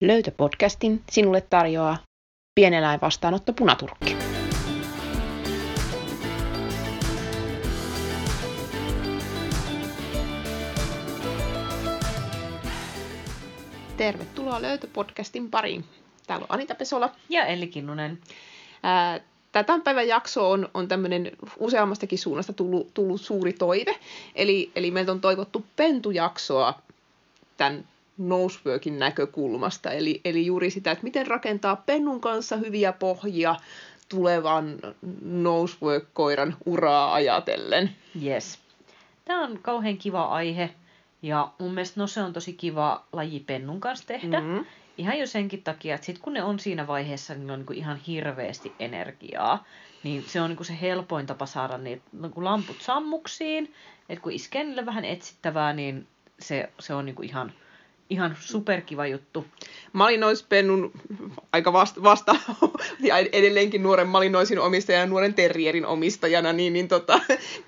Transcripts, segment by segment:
Löytöpodcastin sinulle tarjoaa pieneläinvastaanotto Punaturkki. Tervetuloa Löytöpodcastin pariin. Täällä on Anita Pesola. Ja Elli Kinnunen. Tämä tämän päivän jakso on, on tämmöinen useammastakin suunnasta tullut, tullut suuri toive. Eli, eli meiltä on toivottu pentujaksoa tämän Noseworkin näkökulmasta. Eli, eli juuri sitä, että miten rakentaa pennun kanssa hyviä pohjia tulevan Nosework-koiran uraa ajatellen. Yes. Tämä on kauhean kiva aihe. Ja mun mielestä no se on tosi kiva laji pennun kanssa tehdä. Mm-hmm. Ihan jo senkin takia, että sit kun ne on siinä vaiheessa, niin on niin ihan hirveästi energiaa. Niin se on niin se helpoin tapa saada niitä niin lamput sammuksiin. Että kun iskee niille vähän etsittävää, niin se, se on niin ihan ihan superkiva juttu. Malinoispennun aika vasta, vasta ja edelleenkin nuoren malinoisin omistajana ja nuoren terrierin omistajana, niin, niin tota,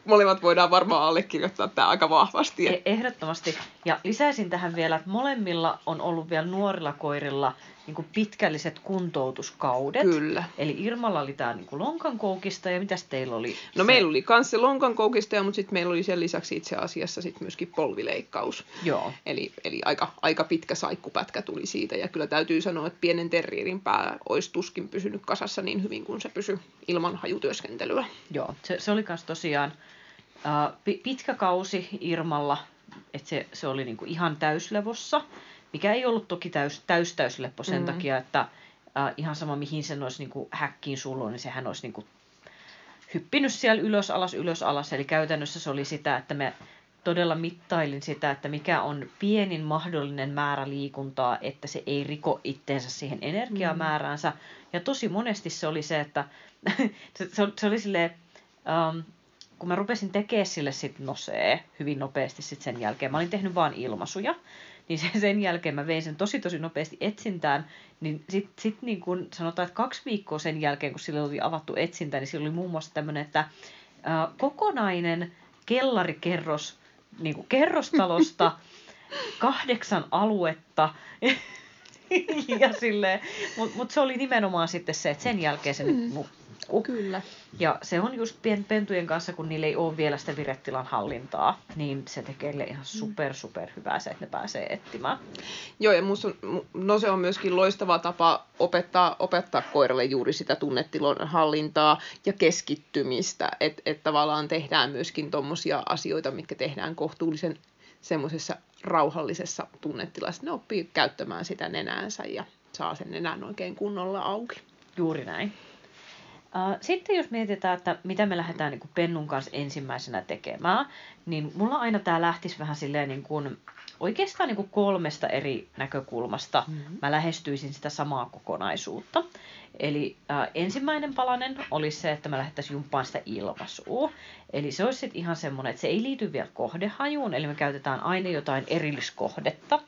molemmat voidaan varmaan allekirjoittaa tämä aika vahvasti. E- ehdottomasti. Ja lisäisin tähän vielä, että molemmilla on ollut vielä nuorilla koirilla niin kuin pitkälliset kuntoutuskaudet. Kyllä. Eli Irmalla oli tämä niin lonkankoukista ja mitäs teillä oli? No se... meillä oli myös se lonkankoukista, mutta sitten meillä oli sen lisäksi itse asiassa sit myöskin polvileikkaus. Joo. Eli, eli aika, aika pitkä saikkupätkä tuli siitä ja kyllä täytyy sanoa, että pienen terrierin pää olisi tuskin pysynyt kasassa niin hyvin kuin se pysyi ilman hajutyöskentelyä. Joo, se, se oli myös tosiaan uh, pitkä kausi Irmalla, että se, se oli niinku ihan täyslevossa mikä ei ollut toki täys, täys täysleppo sen mm. takia, että äh, ihan sama mihin sen olisi niin kuin häkkiin sullut, niin sehän olisi niin kuin hyppinyt siellä ylös alas ylös alas. Eli käytännössä se oli sitä, että me todella mittailin sitä, että mikä on pienin mahdollinen määrä liikuntaa, että se ei riko itteensä siihen energiamääräänsä. Mm. Ja tosi monesti se oli se, että se, se oli silleen, um, kun mä rupesin tekemään sille sit nosee hyvin nopeasti sit sen jälkeen, mä olin tehnyt vaan ilmaisuja, niin sen, sen jälkeen mä vein sen tosi tosi nopeasti etsintään, niin sitten sit niin kun sanotaan, että kaksi viikkoa sen jälkeen, kun sille oli avattu etsintä, niin sillä oli muun muassa tämmöinen, että ää, kokonainen kellarikerros niin kuin kerrostalosta, kahdeksan aluetta, ja silleen, mutta mut se oli nimenomaan sitten se, että sen jälkeen se mm. Nukkuu. Kyllä. Ja se on just pentujen kanssa, kun niillä ei ole vielä sitä viretilan hallintaa, niin se tekee ihan mm. super, super hyvää se, että ne pääsee etsimään. Joo, ja musta on, no se on myöskin loistava tapa opettaa, opettaa koiralle juuri sitä tunnetilon hallintaa ja keskittymistä, että et tavallaan tehdään myöskin tuommoisia asioita, mitkä tehdään kohtuullisen semmoisessa rauhallisessa tunnetilassa. Ne oppii käyttämään sitä nenäänsä ja saa sen nenän oikein kunnolla auki. Juuri näin. Sitten jos mietitään, että mitä me lähdetään niin kuin Pennun kanssa ensimmäisenä tekemään, niin mulla aina tämä lähtisi vähän silleen niin kuin, oikeastaan niin kuin kolmesta eri näkökulmasta mm-hmm. mä lähestyisin sitä samaa kokonaisuutta. Eli äh, ensimmäinen palanen olisi se, että mä lähdettäisiin jumppaan sitä ilmaisua. Eli se olisi sitten ihan semmoinen, että se ei liity vielä kohdehajuun, eli me käytetään aina jotain erilliskohdetta.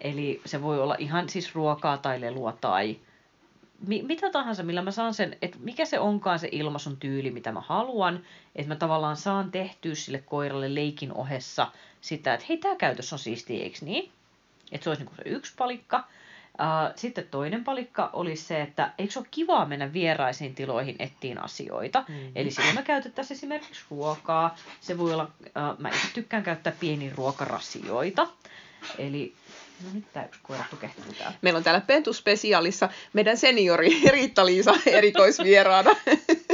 Eli se voi olla ihan siis ruokaa tai lelua tai mi, mitä tahansa, millä mä saan sen, että mikä se onkaan se ilmaisun tyyli, mitä mä haluan, että mä tavallaan saan tehtyä sille koiralle leikin ohessa sitä, että hei, tämä käytös on siistiä, eikö niin? Että se olisi niin se yksi palikka. Sitten toinen palikka olisi se, että eikö se ole kivaa mennä vieraisiin tiloihin ettiin asioita. Mm. Eli silloin me käytettäisiin esimerkiksi ruokaa. Se voi olla, mä itse tykkään käyttää pieniä ruokarasioita. Eli No nyt tämä yksi koira tukehtuu täällä. Meillä on täällä Pentu-spesiaalissa meidän seniori Riitta-Liisa erikoisvieraana.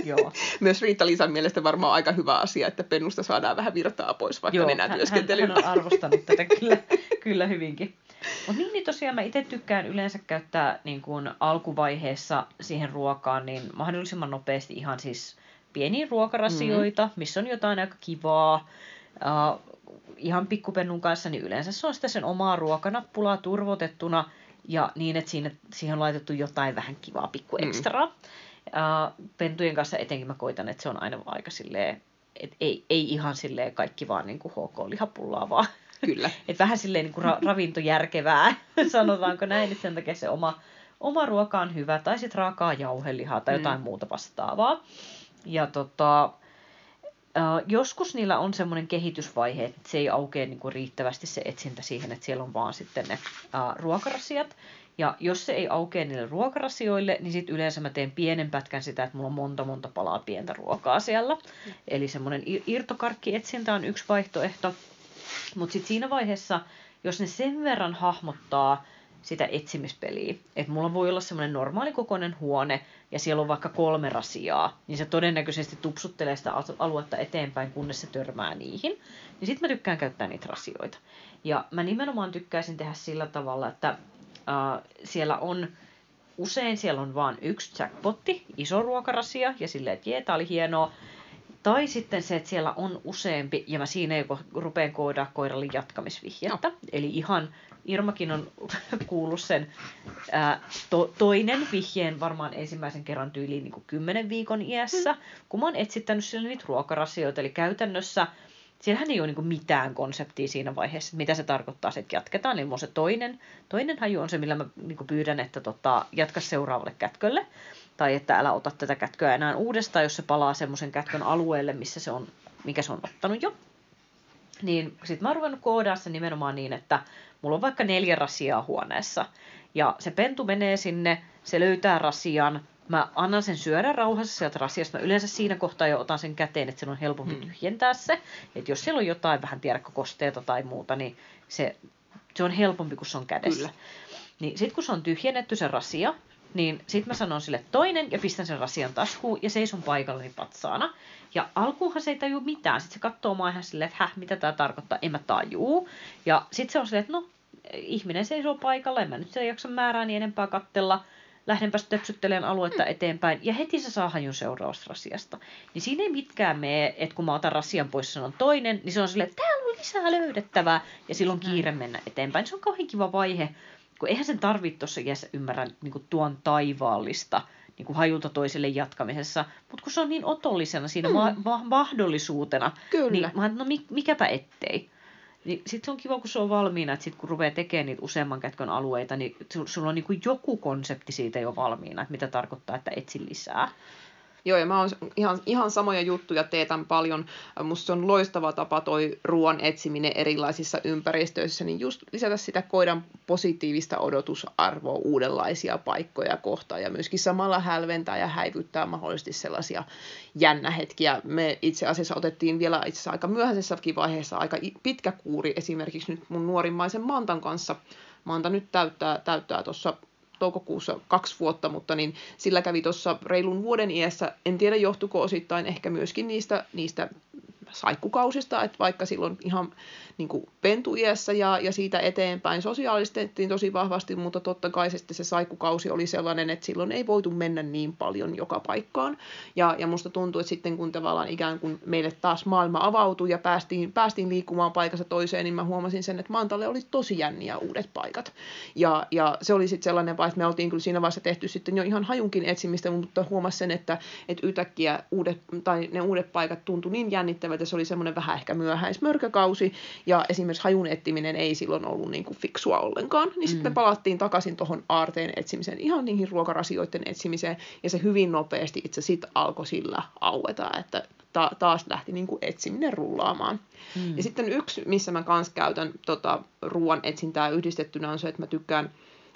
Joo. Myös Riitta-Liisan mielestä varmaan aika hyvä asia, että pennusta saadaan vähän virtaa pois vaikka Joo, nenätyöskentelyllä. Hän, hän on arvostanut tätä kyllä, kyllä hyvinkin. Mutta niin, niin tosiaan mä itse tykkään yleensä käyttää niin kuin alkuvaiheessa siihen ruokaan niin mahdollisimman nopeasti ihan siis pieniä ruokarasioita, mm. missä on jotain aika kivaa. Uh, ihan pikkupennun kanssa, niin yleensä se on sitä sen omaa ruokanappulaa turvotettuna ja niin, että siinä, siihen on laitettu jotain vähän kivaa pikku ekstraa. Mm. Uh, pentujen kanssa etenkin mä koitan, että se on aina aika silleen, että ei, ei ihan silleen kaikki vaan niin kuin HK-lihapullaa, vaan Kyllä. et vähän silleen niin kuin ra- ravintojärkevää, sanotaanko näin, että sen takia se oma, oma ruoka on hyvä, tai sitten raakaa jauhelihaa tai jotain mm. muuta vastaavaa. Ja tota, joskus niillä on semmoinen kehitysvaihe, että se ei aukea niinku riittävästi se etsintä siihen, että siellä on vaan sitten ne uh, ruokarasiat. Ja jos se ei aukea niille ruokarasioille, niin sitten yleensä mä teen pienen pätkän sitä, että mulla on monta monta palaa pientä ruokaa siellä. Mm. Eli semmoinen irtokarkkietsintä on yksi vaihtoehto. Mutta sitten siinä vaiheessa, jos ne sen verran hahmottaa sitä etsimispeliä, että mulla voi olla semmoinen normaali kokoinen huone ja siellä on vaikka kolme rasiaa, niin se todennäköisesti tupsuttelee sitä aluetta eteenpäin, kunnes se törmää niihin. Niin sitten mä tykkään käyttää niitä rasioita. Ja mä nimenomaan tykkäisin tehdä sillä tavalla, että äh, siellä on usein siellä on vain yksi jackpotti, iso ruokarasia, ja silleen, että jee, tää oli hienoa. Tai sitten se, että siellä on useampi, ja mä siinä jo rupean koodaa koiralle jatkamisvihjettä. No. Eli ihan Irmakin on kuullut sen ää, to, toinen vihjeen varmaan ensimmäisen kerran tyyliin niin kuin kymmenen viikon iässä, mm. kun mä oon etsittänyt sille niitä ruokarasioita. Eli käytännössä siellähän ei ole niin mitään konseptia siinä vaiheessa, että mitä se tarkoittaa, että jatketaan. Eli se toinen, toinen haju on se, millä mä niin pyydän, että tota, jatka seuraavalle kätkölle. Tai että älä ota tätä kätköä enää uudestaan, jos se palaa semmoisen kätkön alueelle, missä se on, mikä se on ottanut jo. Niin sit mä oon ruvennut koodaa se nimenomaan niin, että mulla on vaikka neljä rasiaa huoneessa. Ja se pentu menee sinne, se löytää rasian, mä annan sen syödä rauhassa sieltä rasiasta. Mä yleensä siinä kohtaa jo otan sen käteen, että sen on helpompi hmm. tyhjentää se. Että jos siellä on jotain vähän tiedäkö tai muuta, niin se, se on helpompi, kun se on kädessä. Kyllä. Niin sit kun se on tyhjennetty se rasia, niin sit mä sanon sille toinen ja pistän sen rasian taskuun ja seison paikallani patsaana. Ja alkuunhan se ei taju mitään. Sitten se katsoo mua ihan silleen, että häh, mitä tämä tarkoittaa, en mä tajuu. Ja sitten se on silleen, että no, ihminen seisoo paikalla, en mä nyt se jaksa määrää niin enempää kattella. Lähdenpä töpsyttelemään aluetta mm. eteenpäin ja heti se saa hajun seuraavasta rasiasta. Niin siinä ei mitkään mene, että kun mä otan rasian pois, se on toinen, niin se on silleen, että täällä on lisää löydettävää ja silloin kiire mennä eteenpäin. Se on kauhean kiva vaihe, kun eihän sen tarvitse tuossa iässä ymmärrä niin kuin tuon taivaallista niin kuin hajulta toiselle jatkamisessa, mutta kun se on niin otollisena siinä mm. ma- ma- mahdollisuutena, Kyllä. niin mä no mikäpä ettei. Niin sitten se on kiva, kun se on valmiina, että sitten kun rupeaa tekemään niitä useamman kätkön alueita, niin sulla on niin kuin joku konsepti siitä jo valmiina, että mitä tarkoittaa, että etsi lisää. Joo, ja mä oon ihan, ihan samoja juttuja teetän paljon. Musta se on loistava tapa toi ruoan etsiminen erilaisissa ympäristöissä, niin just lisätä sitä koidan positiivista odotusarvoa uudenlaisia paikkoja kohtaan ja myöskin samalla hälventää ja häivyttää mahdollisesti sellaisia jännähetkiä. Me itse asiassa otettiin vielä itse asiassa aika myöhäisessäkin vaiheessa aika pitkä kuuri esimerkiksi nyt mun nuorimmaisen Mantan kanssa. Manta nyt täyttää, täyttää tuossa toukokuussa kaksi vuotta, mutta niin sillä kävi tuossa reilun vuoden iässä, en tiedä johtuko osittain ehkä myöskin niistä, niistä saikkukausista, että vaikka silloin ihan niin pentuiässä ja, ja siitä eteenpäin sosiaalistettiin tosi vahvasti, mutta totta kai se, se saikkukausi oli sellainen, että silloin ei voitu mennä niin paljon joka paikkaan. Ja, ja musta tuntuu, että sitten kun tavallaan ikään kuin meille taas maailma avautui ja päästiin, päästiin liikkumaan paikassa toiseen, niin mä huomasin sen, että Mantalle oli tosi jänniä uudet paikat. Ja, ja se oli sitten sellainen vaihe, että me oltiin kyllä siinä vaiheessa tehty sitten jo ihan hajunkin etsimistä, mutta huomasin sen, että, että yhtäkkiä uudet, tai ne uudet paikat tuntui niin jännittävältä, se oli semmoinen vähän ehkä myöhäismörkökausi, ja esimerkiksi hajun etsiminen ei silloin ollut niin kuin fiksua ollenkaan, niin mm. sitten me palattiin takaisin tuohon aarteen etsimiseen, ihan niihin ruokarasioiden etsimiseen, ja se hyvin nopeasti itse sitten alkoi sillä aueta, että ta- taas lähti niin kuin etsiminen rullaamaan. Mm. Ja sitten yksi, missä mä kans käytän tota, ruoan etsintää yhdistettynä on se, että mä tykkään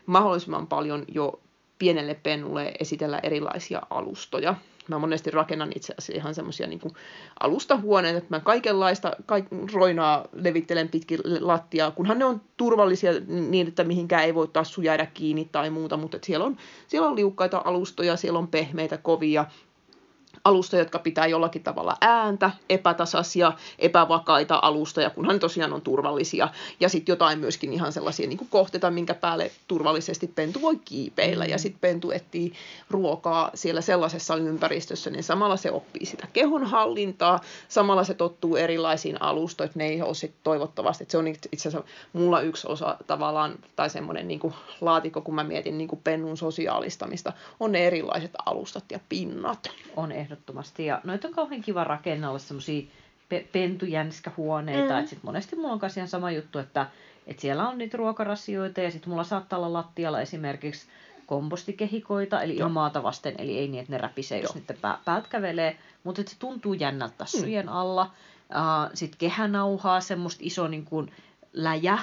mahdollisimman paljon jo pienelle pennulle esitellä erilaisia alustoja mä monesti rakennan itse asiassa ihan semmoisia niin alustahuoneita, että mä kaikenlaista kaik, roinaa levittelen pitkin lattiaa, kunhan ne on turvallisia niin, että mihinkään ei voi tassu jäädä kiinni tai muuta, mutta siellä on, siellä on liukkaita alustoja, siellä on pehmeitä, kovia, alusta, jotka pitää jollakin tavalla ääntä, epätasaisia, epävakaita alustoja, kunhan tosiaan on turvallisia. Ja sitten jotain myöskin ihan sellaisia niin kuin kohteita, minkä päälle turvallisesti pentu voi kiipeillä. Ja sitten pentu etsii ruokaa siellä sellaisessa ympäristössä, niin samalla se oppii sitä kehonhallintaa, samalla se tottuu erilaisiin alustoihin, ne ei ole sit toivottavasti. Että se on itse asiassa mulla yksi osa tavallaan, tai semmoinen niin laatikko, kun mä mietin niin kuin pennun sosiaalistamista, on ne erilaiset alustat ja pinnat. On ehdottomasti. Ja noita on kauhean kiva rakennella semmoisia pe- pentujänskähuoneita. Mm. Sitten monesti mulla on ihan sama juttu, että, että siellä on niitä ruokarasioita ja sitten mulla saattaa olla lattialla esimerkiksi kompostikehikoita, eli Joo. maata vasten, eli ei niin, että ne räpisee, jos niiden pää, päät kävelee, mutta se tuntuu jännältä tassujen mm. alla. Uh, sitten kehänauhaa, semmoista iso niin kuin, läjä,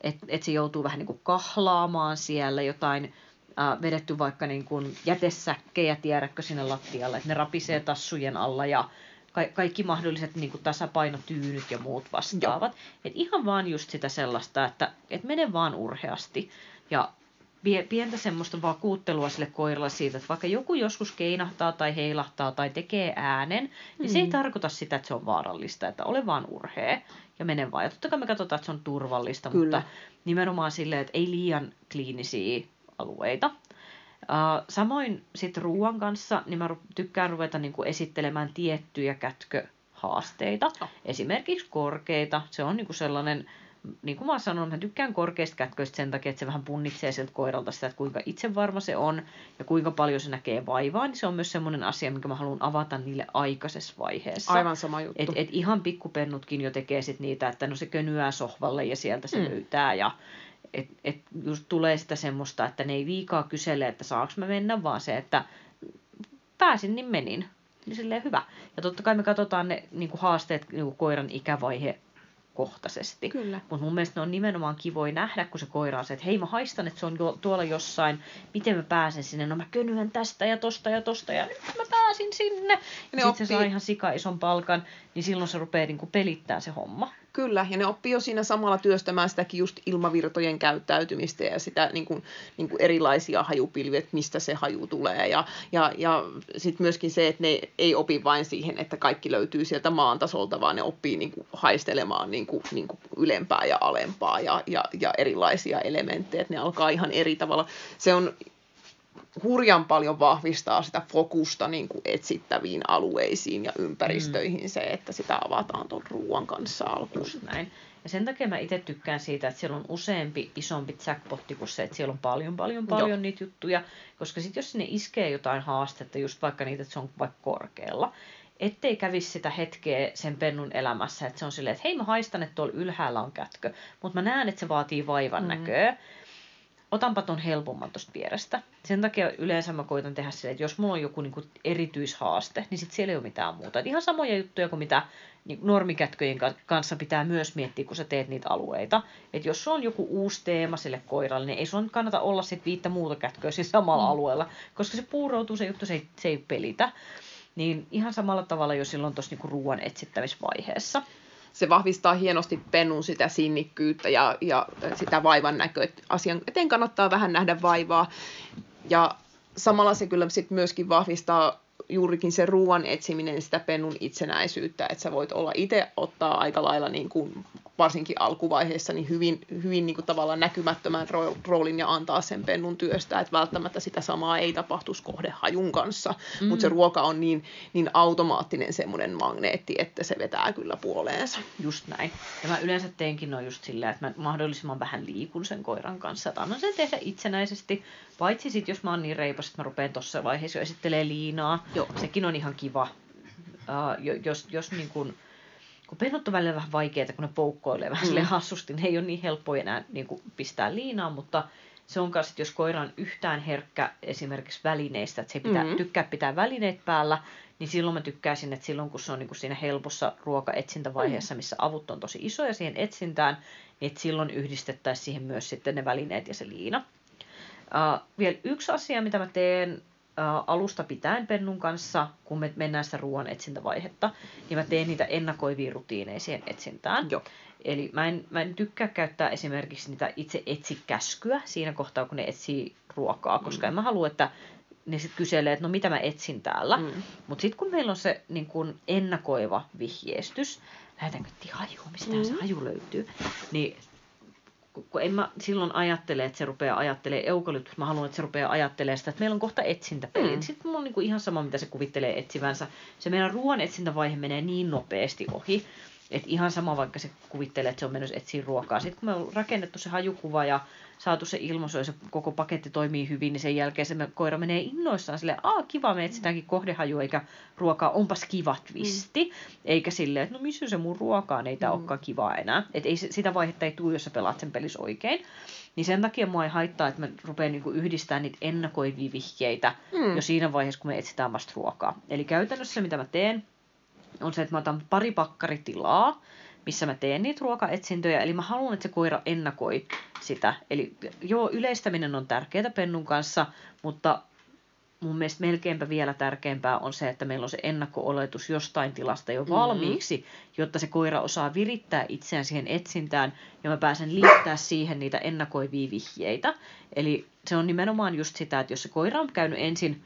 että et se joutuu vähän niin kuin kahlaamaan siellä jotain, äh, vedetty vaikka niin kuin jätesäkkejä, tiedätkö, sinne lattialle, että ne rapisee tassujen alla ja ka- kaikki mahdolliset niin kuin tasapainotyynyt ja muut vastaavat. Et ihan vaan just sitä sellaista, että et mene vaan urheasti ja pientä semmoista vakuuttelua sille koiralle siitä, että vaikka joku joskus keinahtaa tai heilahtaa tai tekee äänen, niin mm. se ei mm. tarkoita sitä, että se on vaarallista, että ole vaan urhea ja mene vaan. Ja totta kai me katsotaan, että se on turvallista, Kyllä. mutta nimenomaan silleen, että ei liian kliinisiä alueita. Samoin sitten ruoan kanssa, niin mä tykkään ruveta niin kuin esittelemään tiettyjä kätköhaasteita. Oh. Esimerkiksi korkeita. Se on niin kuin sellainen niin kuin mä sanon, mä tykkään korkeista kätköistä sen takia, että se vähän punnitsee sieltä koiralta sitä, että kuinka itsevarma se on ja kuinka paljon se näkee vaivaa, niin se on myös semmoinen asia, mikä mä haluan avata niille aikaisessa vaiheessa. Aivan sama juttu. Et, et ihan pikkupennutkin jo tekee sit niitä, että no se könyää sohvalle ja sieltä se mm. löytää ja et, et just tulee sitä semmoista, että ne ei liikaa kysele, että saaks mä mennä, vaan se, että pääsin, niin menin. Niin silleen hyvä. Ja totta kai me katsotaan ne niin kuin haasteet niin kuin koiran ikävaihe kohtaisesti. Kyllä. Mutta mun mielestä ne on nimenomaan kivoja nähdä, kun se koira on se, että hei mä haistan, että se on jo, tuolla jossain, miten mä pääsen sinne, no mä könyhän tästä ja tosta ja tosta ja nyt mä pääsin sinne. Ja sitten oppii... se saa ihan sika ison palkan, niin silloin se rupeaa niinku pelittää se homma. Kyllä, ja ne oppii jo siinä samalla työstämään sitäkin just ilmavirtojen käyttäytymistä ja sitä niin kuin, niin kuin erilaisia hajupilviä, että mistä se haju tulee. Ja, ja, ja sitten myöskin se, että ne ei opi vain siihen, että kaikki löytyy sieltä maan tasolta, vaan ne oppii niin kuin haistelemaan niin kuin, niin kuin ylempää ja alempaa ja, ja, ja erilaisia elementtejä, ne alkaa ihan eri tavalla. Se on hurjan paljon vahvistaa sitä fokusta niin kuin etsittäviin alueisiin ja ympäristöihin mm. se, että sitä avataan tuon ruoan kanssa alkuun. näin. Ja sen takia mä itse tykkään siitä, että siellä on useampi isompi jackpotti kuin se, että siellä on paljon, paljon, paljon Joo. niitä juttuja. Koska sitten jos sinne iskee jotain haastetta, just vaikka niitä, että se on vaikka korkealla, ettei kävisi sitä hetkeä sen pennun elämässä, että se on silleen, että hei mä haistan, että tuolla ylhäällä on kätkö, mutta mä näen, että se vaatii vaivan mm. näköä otanpa ton helpomman tuosta vierestä. Sen takia yleensä mä koitan tehdä silleen, että jos mulla on joku niinku erityishaaste, niin sit siellä ei ole mitään muuta. Et ihan samoja juttuja kuin mitä niin normikätköjen kanssa pitää myös miettiä, kun sä teet niitä alueita. Että jos on joku uusi teema sille koiralle, niin ei sun kannata olla sit viittä muuta kätköä siinä samalla mm. alueella, koska se puuroutuu se juttu, se ei, se ei pelitä. Niin ihan samalla tavalla jo silloin tuossa niinku ruoan etsittämisvaiheessa se vahvistaa hienosti pennun sitä sinnikkyyttä ja, ja sitä vaivan näköä. Asian eteen kannattaa vähän nähdä vaivaa. Ja samalla se kyllä sit myöskin vahvistaa juurikin se ruoan etsiminen, sitä pennun itsenäisyyttä, että sä voit olla itse ottaa aika lailla niin kuin varsinkin alkuvaiheessa niin hyvin, hyvin niin kuin tavallaan näkymättömän roolin ja antaa sen pennun työstä, että välttämättä sitä samaa ei tapahtuisi kohdehajun kanssa, mm. mutta se ruoka on niin, niin automaattinen semmoinen magneetti, että se vetää kyllä puoleensa. Just näin. Ja mä yleensä teenkin noin just silleen, että mä mahdollisimman vähän liikun sen koiran kanssa, että annan sen tehdä itsenäisesti, paitsi sit jos mä oon niin reipas, että mä rupean tuossa vaiheessa jo esittelee liinaa. Joo. Sekin on ihan kiva. Uh, jos, jos niin kun, kun pennut on välillä vähän vaikeita, kun ne poukkoilee vähän mm. hassusti, niin ei ole niin helppoa enää niin kuin pistää liinaa, mutta se on myös, jos koira on yhtään herkkä esimerkiksi välineistä, että se pitää, mm-hmm. tykkää pitää välineet päällä, niin silloin mä tykkäisin, että silloin kun se on niin kuin siinä helpossa ruokaetsintävaiheessa, mm. missä avut on tosi isoja siihen etsintään, niin että silloin yhdistettäisiin siihen myös sitten ne välineet ja se liina. Uh, vielä yksi asia, mitä mä teen alusta pitäen pennun kanssa, kun me mennään sitä ruoan etsintävaihetta, niin mä teen niitä ennakoivia rutiineja siihen etsintään. Joo. Eli mä en, mä en tykkää käyttää esimerkiksi niitä itse etsikäskyä siinä kohtaa, kun ne etsii ruokaa, koska mm. en mä halua, että ne sitten kyselee, että no mitä mä etsin täällä. Mm. Mutta sitten kun meillä on se niin kun ennakoiva vihjeestys, lähdetäänkö hajua, mistä mm. se haju löytyy, niin kun en mä silloin ajattele, että se rupeaa ajattelemaan eukalyptus, mä haluan, että se rupeaa ajattelemaan sitä, että meillä on kohta etsintäpeli. Mm. Sitten mulla on niin ihan sama, mitä se kuvittelee etsivänsä. Se meidän ruoan etsintävaihe menee niin nopeasti ohi, että ihan sama, vaikka se kuvittelee, että se on mennyt etsiä ruokaa. Sitten kun me on rakennettu se hajukuva ja saatu se ilmaisu ja se koko paketti toimii hyvin, niin sen jälkeen se koira menee innoissaan sille, aa kiva, me etsitäänkin kohdehaju eikä ruokaa, onpas kiva twisti. Mm. Eikä silleen, että no missä se mun ruokaa, ei tää mm. olekaan kiva enää. Että ei, sitä vaihetta ei tule, jos sä pelaat sen pelis oikein. Niin sen takia mua ei haittaa, että mä rupean niinku yhdistämään niitä ennakoivia vihjeitä mm. jo siinä vaiheessa, kun me etsitään vasta ruokaa. Eli käytännössä se, mitä mä teen, on se, että mä otan pari pakkaritilaa missä mä teen niitä ruokaetsintöjä. Eli mä haluan, että se koira ennakoi sitä. Eli joo, yleistäminen on tärkeää pennun kanssa, mutta mun mielestä melkeinpä vielä tärkeämpää on se, että meillä on se ennakko-oletus jostain tilasta jo valmiiksi, mm-hmm. jotta se koira osaa virittää itseään siihen etsintään ja mä pääsen liittää siihen niitä ennakoivia vihjeitä. Eli se on nimenomaan just sitä, että jos se koira on käynyt ensin,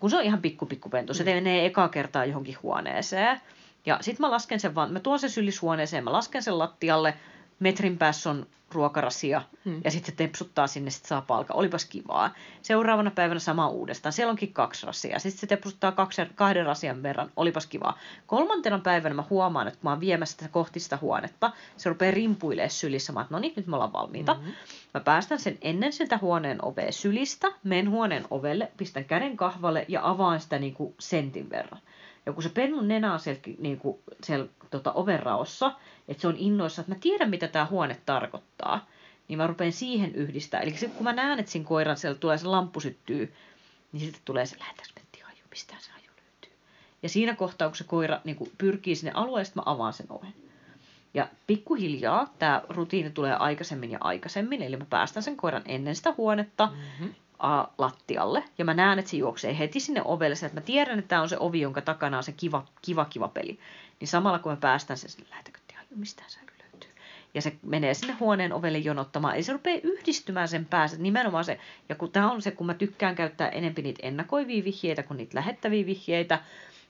kun se on ihan pikku pikku pentu, se mm. menee eka kertaa johonkin huoneeseen, ja sitten mä lasken sen vaan, mä tuon sen sylishuoneeseen, mä lasken sen lattialle, metrin päässä on ruokarasia hmm. ja sitten se tepsuttaa sinne, sitten saa palka. Olipas kivaa. Seuraavana päivänä sama uudestaan. Siellä onkin kaksi rasiaa. Sitten se tepsuttaa kaksi, kahden rasian verran. Olipas kivaa. Kolmantena päivänä mä huomaan, että mä oon viemässä sitä kohti sitä huonetta, se rupeaa rimpuilemaan sylissä. Mä no niin, nyt me ollaan valmiita. Mm-hmm. Mä päästän sen ennen sitä huoneen ovea sylistä, men huoneen ovelle, pistän käden kahvalle ja avaan sitä niin kuin sentin verran. Ja kun se pennun nenä on siellä, niin kuin, siellä tota, overraossa, että se on innoissa, että mä tiedän, mitä tämä huone tarkoittaa, niin mä rupean siihen yhdistää. Eli sitten kun mä näen, että siinä koiran siellä tulee se lamppu syttyy, niin sitten tulee se, lähdetäänkö haju, mistä se haju löytyy. Ja siinä kohtaa, kun se koira niin kuin pyrkii sinne alueelle, mä avaan sen oven. Ja pikkuhiljaa tämä rutiini tulee aikaisemmin ja aikaisemmin, eli mä päästän sen koiran ennen sitä huonetta, mm-hmm uh, lattialle. Ja mä näen, että se juoksee heti sinne ovelle, että mä tiedän, että tämä on se ovi, jonka takana on se kiva, kiva, kiva peli. Niin samalla kun mä päästän sen sinne, lähetäkö mistään säily löytyy. Ja se menee sinne huoneen ovelle jonottamaan. Eli se rupeaa yhdistymään sen päässä. Nimenomaan se, ja kun tämä on se, kun mä tykkään käyttää enempi niitä ennakoivia vihjeitä kuin niitä lähettäviä vihjeitä,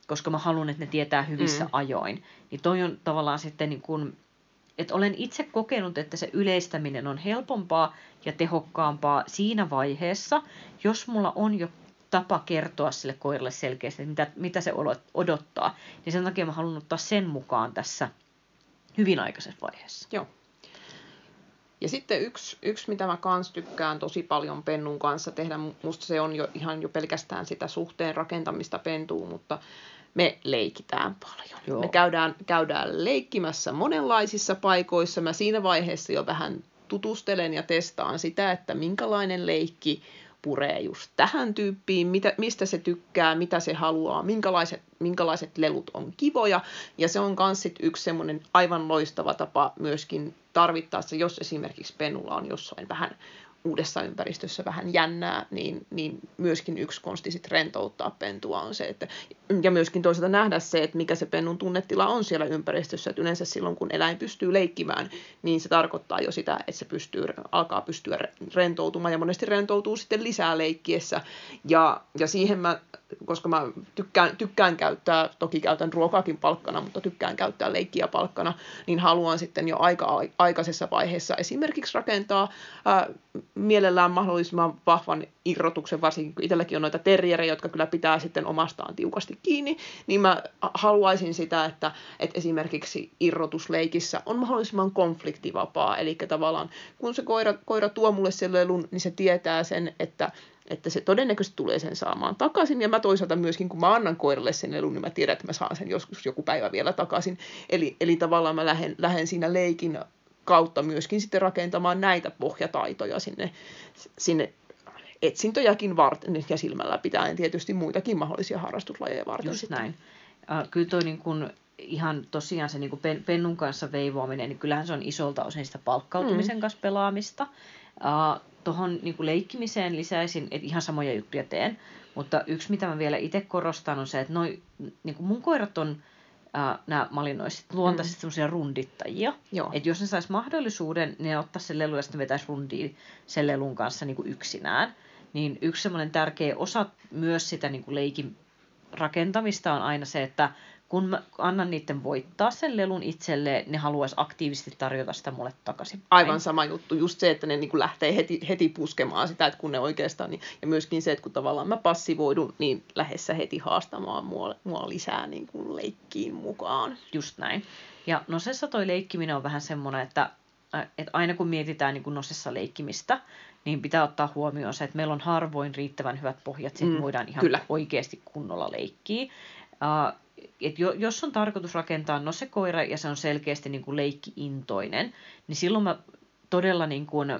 koska mä haluan, että ne tietää hyvissä mm. ajoin. Niin toi on tavallaan sitten niin kuin, että olen itse kokenut, että se yleistäminen on helpompaa ja tehokkaampaa siinä vaiheessa, jos mulla on jo tapa kertoa sille koiralle selkeästi, mitä, mitä se odottaa. Niin sen takia mä haluan ottaa sen mukaan tässä hyvin aikaisessa vaiheessa. Joo. Ja sitten yksi, yksi, mitä mä kans tykkään tosi paljon pennun kanssa tehdä, musta se on jo ihan jo pelkästään sitä suhteen rakentamista pentuun, mutta me leikitään paljon. Joo. Me käydään, käydään leikkimässä monenlaisissa paikoissa. Mä siinä vaiheessa jo vähän tutustelen ja testaan sitä, että minkälainen leikki puree just tähän tyyppiin, mitä, mistä se tykkää, mitä se haluaa, minkälaiset, minkälaiset lelut on kivoja. Ja se on myös yksi semmoinen aivan loistava tapa myöskin tarvittaessa, jos esimerkiksi penulla on jossain vähän uudessa ympäristössä vähän jännää, niin, niin myöskin yksi konsti sit rentouttaa pentua on se, että, ja myöskin toisaalta nähdä se, että mikä se pennun tunnetila on siellä ympäristössä, että yleensä silloin kun eläin pystyy leikkimään, niin se tarkoittaa jo sitä, että se pystyy, alkaa pystyä rentoutumaan ja monesti rentoutuu sitten lisää leikkiessä, ja, ja siihen mä koska mä tykkään, tykkään käyttää, toki käytän ruokaakin palkkana, mutta tykkään käyttää leikkiä palkkana, niin haluan sitten jo aika aikaisessa vaiheessa esimerkiksi rakentaa ää, mielellään mahdollisimman vahvan irrotuksen, varsinkin kun itselläkin on noita terrierejä, jotka kyllä pitää sitten omastaan tiukasti kiinni, niin mä haluaisin sitä, että, että esimerkiksi irrotusleikissä on mahdollisimman konfliktivapaa, eli tavallaan kun se koira, koira tuo mulle sen lelun, niin se tietää sen, että että se todennäköisesti tulee sen saamaan takaisin. Ja mä toisaalta myöskin, kun mä annan koiralle sen elun, niin mä tiedän, että mä saan sen joskus joku päivä vielä takaisin. Eli, eli tavallaan mä lähden, lähden siinä leikin kautta myöskin sitten rakentamaan näitä pohjataitoja sinne, sinne etsintöjäkin varten ja silmällä pitäen tietysti muitakin mahdollisia harrastuslajeja varten. Just sitten. näin. Uh, kyllä toi niin kun ihan tosiaan se niin kuin pennun kanssa veivoaminen, niin kyllähän se on isolta osin sitä palkkautumisen mm. kanssa pelaamista. Uh, Tuohon niin leikkimiseen lisäisin, että ihan samoja juttuja teen, mutta yksi mitä mä vielä itse korostan on se, että noi, niin kuin mun koirat on uh, nämä malinoiset luontaisesti mm. semmoisia rundittajia. Että jos ne sais mahdollisuuden, niin ne ottaa sen lelu ja sitten vetäisi rundiin sen lelun kanssa niin kuin yksinään. Niin yksi semmoinen tärkeä osa myös sitä niin kuin leikin rakentamista on aina se, että kun mä annan niiden voittaa sen lelun itselleen, ne haluaisi aktiivisesti tarjota sitä mulle takaisin. Aivan sama juttu, just se, että ne niin kuin lähtee heti, heti puskemaan sitä, että kun ne oikeastaan, niin, ja myöskin se, että kun tavallaan mä passivoidun, niin lähdessä heti haastamaan mua, mua lisää niin kuin leikkiin mukaan. Just näin. Ja nosessa toi leikkiminen on vähän semmoinen, että, että aina kun mietitään niin kuin nosessa leikkimistä, niin pitää ottaa huomioon se, että meillä on harvoin riittävän hyvät pohjat, että mm, voidaan ihan kyllä. oikeasti kunnolla leikkiä. Uh, et jo, jos on tarkoitus rakentaa no se koira ja se on selkeästi niin kuin leikkiintoinen, niin silloin mä todella niin kuin,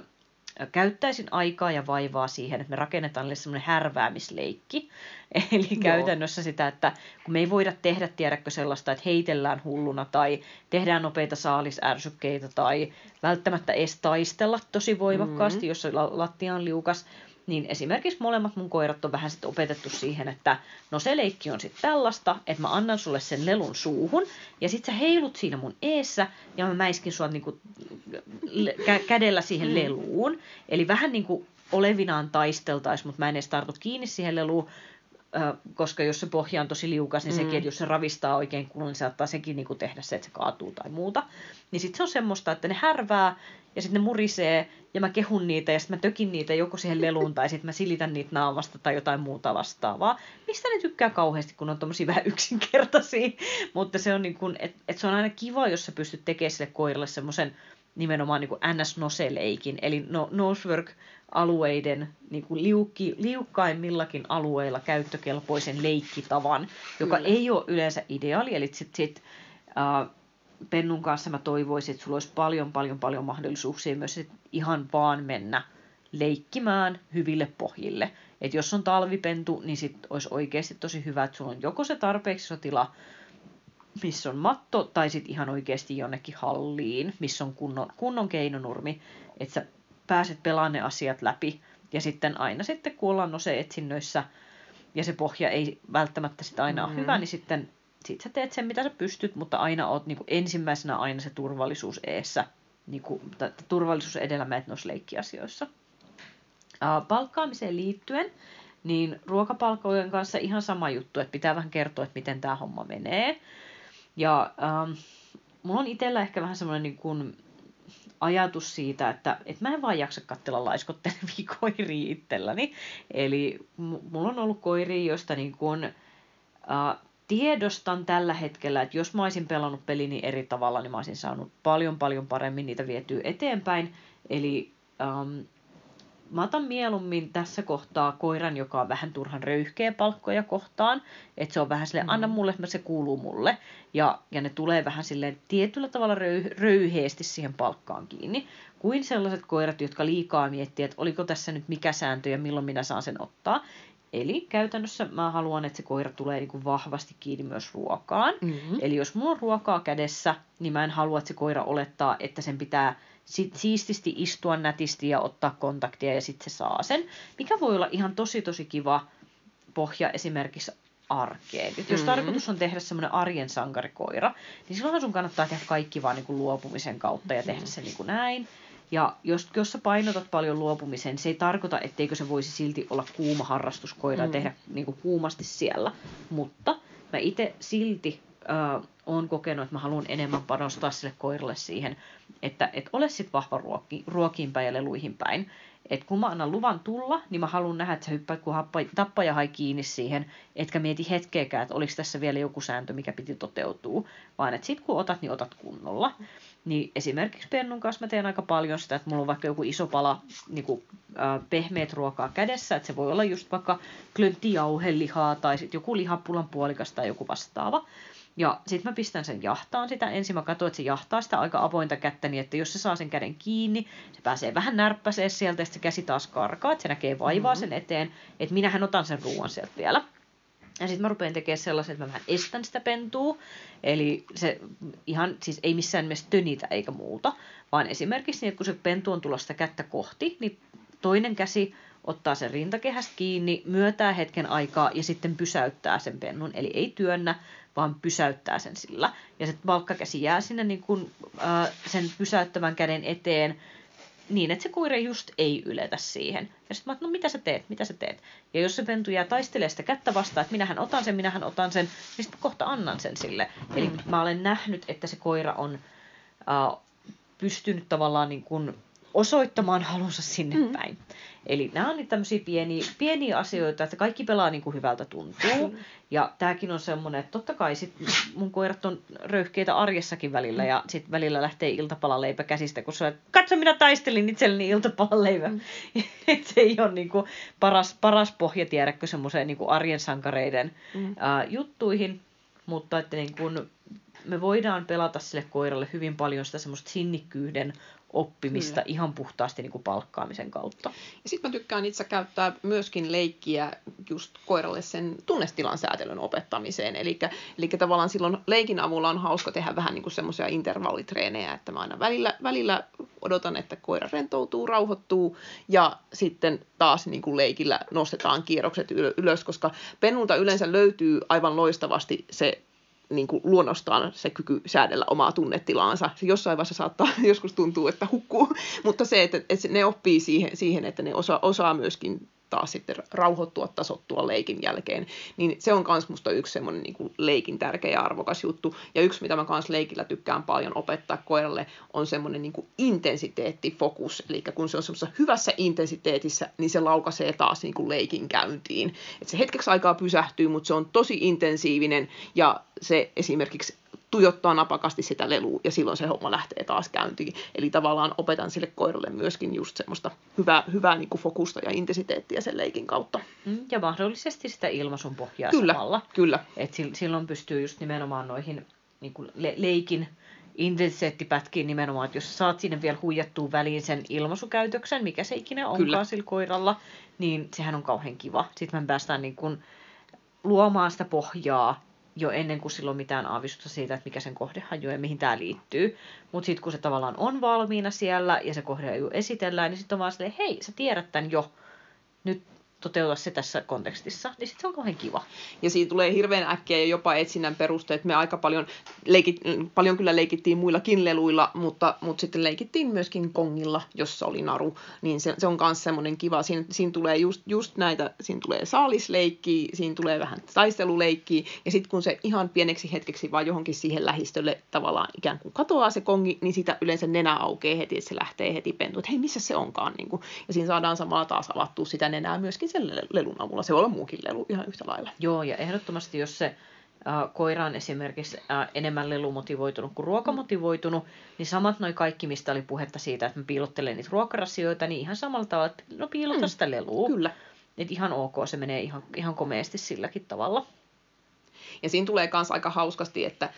käyttäisin aikaa ja vaivaa siihen, että me rakennetaan niille semmoinen härväämisleikki. Eli Joo. käytännössä sitä, että kun me ei voida tehdä, tiedäkö sellaista, että heitellään hulluna tai tehdään nopeita saalisärsykkeitä tai välttämättä edes taistella tosi voimakkaasti, mm-hmm. jos lattia on liukas, niin esimerkiksi molemmat mun koirat on vähän sitten opetettu siihen, että no se leikki on sitten tällaista, että mä annan sulle sen lelun suuhun, ja sit sä heilut siinä mun eessä, ja mä mäiskin sua niinku kä- kädellä siihen mm. leluun. Eli vähän niin kuin olevinaan taisteltaisiin, mutta mä en edes tartu kiinni siihen leluun, koska jos se pohja on tosi liukas, niin mm. sekin, että jos se ravistaa oikein kunnolla, niin saattaa sekin niin kuin tehdä se, että se kaatuu tai muuta. Niin sitten se on semmoista, että ne härvää ja sitten ne murisee ja mä kehun niitä ja sitten mä tökin niitä joko siihen leluun tai sitten mä silitän niitä naamasta tai jotain muuta vastaavaa. Mistä ne tykkää kauheasti, kun on tommosia vähän yksinkertaisia. Mutta se on niin kuin, että et se on aina kiva, jos sä pystyt tekemään sille koiralle semmoisen nimenomaan niin kuin NS-noseleikin, eli no, nosework-alueiden niin kuin liukki, liukkaimmillakin alueilla käyttökelpoisen leikkitavan, joka Kyllä. ei ole yleensä ideaali, eli sit, sit, uh, Pennun kanssa mä toivoisin, että sulla olisi paljon, paljon, paljon mahdollisuuksia myös sit ihan vaan mennä leikkimään hyville pohjille. Et jos on talvipentu, niin sit olisi oikeasti tosi hyvä, että sulla on joko se tarpeeksi iso tila, missä on matto, tai sitten ihan oikeasti jonnekin halliin, missä on kunnon, kunnon keinonurmi, että sä pääset pelaamaan ne asiat läpi. Ja sitten aina sitten, kun ollaan se etsinnöissä, ja se pohja ei välttämättä sitä aina mm-hmm. ole hyvä, niin sitten sit sä teet sen, mitä sä pystyt, mutta aina oot niin ensimmäisenä aina se turvallisuus eessä. Niin kuin, turvallisuus edellä meet noissa leikkiasioissa. Uh, palkkaamiseen liittyen, niin ruokapalkkojen kanssa ihan sama juttu, että pitää vähän kertoa, että miten tämä homma menee. Ja ähm, mulla on itsellä ehkä vähän semmoinen niin kuin ajatus siitä, että, että mä en vaan jaksa katsella laiskottelevia koiria itselläni. Eli mulla on ollut koiria, joista niin kuin, äh, tiedostan tällä hetkellä, että jos mä olisin pelannut pelini eri tavalla, niin mä olisin saanut paljon paljon paremmin niitä vietyä eteenpäin. Eli ähm, mä otan mieluummin tässä kohtaa koiran, joka on vähän turhan röyhkeä palkkoja kohtaan. Että se on vähän silleen, mm. anna mulle, että se kuuluu mulle. Ja, ja ne tulee vähän silleen tietyllä tavalla röy, röyheesti siihen palkkaan kiinni. Kuin sellaiset koirat, jotka liikaa miettii, että oliko tässä nyt mikä sääntö ja milloin minä saan sen ottaa. Eli käytännössä mä haluan, että se koira tulee niin kuin vahvasti kiinni myös ruokaan. Mm-hmm. Eli jos mulla on ruokaa kädessä, niin mä en halua, että se koira olettaa, että sen pitää sit siististi istua nätisti ja ottaa kontaktia ja sitten se saa sen. Mikä voi olla ihan tosi tosi kiva pohja esimerkiksi arkeen. Et jos mm-hmm. tarkoitus on tehdä semmoinen arjen sankarikoira, niin silloin sun kannattaa tehdä kaikki vaan niin kuin luopumisen kautta ja tehdä se niin kuin näin. Ja jos, jos sä painotat paljon luopumisen, se ei tarkoita, etteikö se voisi silti olla kuuma harrastuskoira mm. ja tehdä niin kuin kuumasti siellä. Mutta mä itse silti äh, oon kokenut, että mä haluan enemmän panostaa sille koiralle siihen, että et ole sitten vahva ruoki, ruokiin päin ja leluihin päin. Et kun mä annan luvan tulla, niin mä haluan nähdä, että sä hyppäät kuin happa, tappaja hai kiinni siihen, etkä mieti hetkeäkään, että oliko tässä vielä joku sääntö, mikä piti toteutua, vaan että sit kun otat, niin otat kunnolla. Niin esimerkiksi Pennun kanssa mä teen aika paljon sitä, että mulla on vaikka joku iso pala niin kuin, äh, pehmeät ruokaa kädessä, että se voi olla just vaikka klönttijauhelihaa tai sitten joku lihapulan puolikas tai joku vastaava. Ja sitten mä pistän sen jahtaan sitä. Ensin mä katson, että se jahtaa sitä aika avointa kättä niin, että jos se saa sen käden kiinni, se pääsee vähän närppäseen sieltä ja se käsi taas karkaa, että se näkee vaivaa mm-hmm. sen eteen, että minähän otan sen ruoan sieltä vielä. Ja sitten mä rupean tekemään sellaisen, että mä vähän estän sitä pentua. Eli se ihan, siis ei missään nimessä tönitä eikä muuta, vaan esimerkiksi niin, että kun se pentu on tulossa kättä kohti, niin toinen käsi ottaa sen rintakehästä kiinni, myötää hetken aikaa ja sitten pysäyttää sen pennun. Eli ei työnnä, vaan pysäyttää sen sillä. Ja se valkkakäsi jää sinne niin kuin, äh, sen pysäyttävän käden eteen niin, että se koira just ei yletä siihen. Ja sitten mä että no mitä sä teet, mitä sä teet. Ja jos se pentu jää taistelee sitä kättä vastaan, että minähän otan sen, minähän otan sen, niin sitten kohta annan sen sille. Mm. Eli mä olen nähnyt, että se koira on äh, pystynyt tavallaan niin kuin osoittamaan halunsa sinne mm. päin. Eli nämä on niitä tämmöisiä pieniä, pieniä asioita, että kaikki pelaa niin kuin hyvältä tuntuu. Ja tämäkin on semmoinen, että totta kai sit mun koirat on röyhkeitä arjessakin välillä ja sitten välillä lähtee iltapalaleipä käsistä, kun se on, katso minä taistelin itselleni iltapalaleipä. Mm. se ei ole niin kuin paras, paras pohja tiedäkö semmoiseen niin kuin arjen sankareiden mm. ää, juttuihin. Mutta että niin kuin me voidaan pelata sille koiralle hyvin paljon sitä semmoista sinnikkyyden oppimista Kyllä. ihan puhtaasti niin kuin palkkaamisen kautta. Ja sitten mä tykkään itse käyttää myöskin leikkiä just koiralle sen tunnestilan säätelyn opettamiseen. Eli, eli tavallaan silloin leikin avulla on hauska tehdä vähän niin kuin semmoisia intervallitreenejä, että mä aina välillä, välillä odotan, että koira rentoutuu, rauhoittuu ja sitten taas niin kuin leikillä nostetaan kierrokset ylös, koska pennulta yleensä löytyy aivan loistavasti se niin kuin luonnostaan se kyky säädellä omaa tunnetilaansa. Se jossain vaiheessa saattaa joskus tuntuu, että hukkuu, mutta se, että, että ne oppii siihen, siihen että ne osa, osaa myöskin taas sitten rauhoittua, tasottua leikin jälkeen, niin se on myös musta yksi semmoinen niin leikin tärkeä ja arvokas juttu. Ja yksi, mitä mä myös leikillä tykkään paljon opettaa koiralle, on semmoinen niin intensiteettifokus. Eli kun se on semmoisessa hyvässä intensiteetissä, niin se laukaisee taas niin kuin leikin käyntiin. Et se hetkeksi aikaa pysähtyy, mutta se on tosi intensiivinen ja se esimerkiksi tuijottaa napakasti sitä lelua ja silloin se homma lähtee taas käyntiin. Eli tavallaan opetan sille koiralle myöskin just semmoista hyvää, hyvää niin kuin fokusta ja intensiteettiä sen leikin kautta. Mm, ja mahdollisesti sitä ilmaisun pohjaa kyllä, samalla. Kyllä, Et silloin pystyy just nimenomaan noihin niin kuin le- leikin intensiteettipätkiin nimenomaan, että jos saat sinne vielä huijattua väliin sen ilmaisukäytöksen, mikä se ikinä onkaan Kyllä. sillä koiralla, niin sehän on kauhean kiva. Sitten me päästään niin kuin luomaan sitä pohjaa jo ennen kuin sillä on mitään aavistusta siitä, että mikä sen kohdehaju ja mihin tämä liittyy. Mutta sitten kun se tavallaan on valmiina siellä ja se kohdehaju esitellään, niin sitten on vaan silleen, hei, sä tiedät tämän jo. Nyt toteuta se tässä kontekstissa, niin sitten se on kauhean kiva. Ja siinä tulee hirveän äkkiä ja jopa etsinnän perusteet. Me aika paljon, leikit, paljon kyllä leikittiin muillakin leluilla, mutta, mutta sitten leikittiin myöskin kongilla, jossa oli naru. Niin se, se on myös semmoinen kiva. Siinä, siinä tulee just, just näitä, siinä tulee saalisleikki, siinä tulee vähän taisteluleikki, ja sitten kun se ihan pieneksi hetkeksi vaan johonkin siihen lähistölle tavallaan ikään kuin katoaa se kongi, niin sitä yleensä nenä aukeaa heti, että se lähtee heti pentuun, että hei, missä se onkaan. Niin kuin. Ja siinä saadaan samalla taas avattua sitä nenää myöskin sen lelun avulla. Se voi olla muukin lelu ihan yhtä lailla. Joo, ja ehdottomasti jos se äh, koira on esimerkiksi äh, enemmän lelumotivoitunut kuin ruokamotivoitunut, niin samat noi kaikki, mistä oli puhetta siitä, että mä piilottelen niitä ruokarasioita, niin ihan samalla tavalla, että no piilota mm, sitä lelua. Kyllä. Et ihan ok, se menee ihan, ihan komeasti silläkin tavalla. Ja siinä tulee myös aika hauskasti, että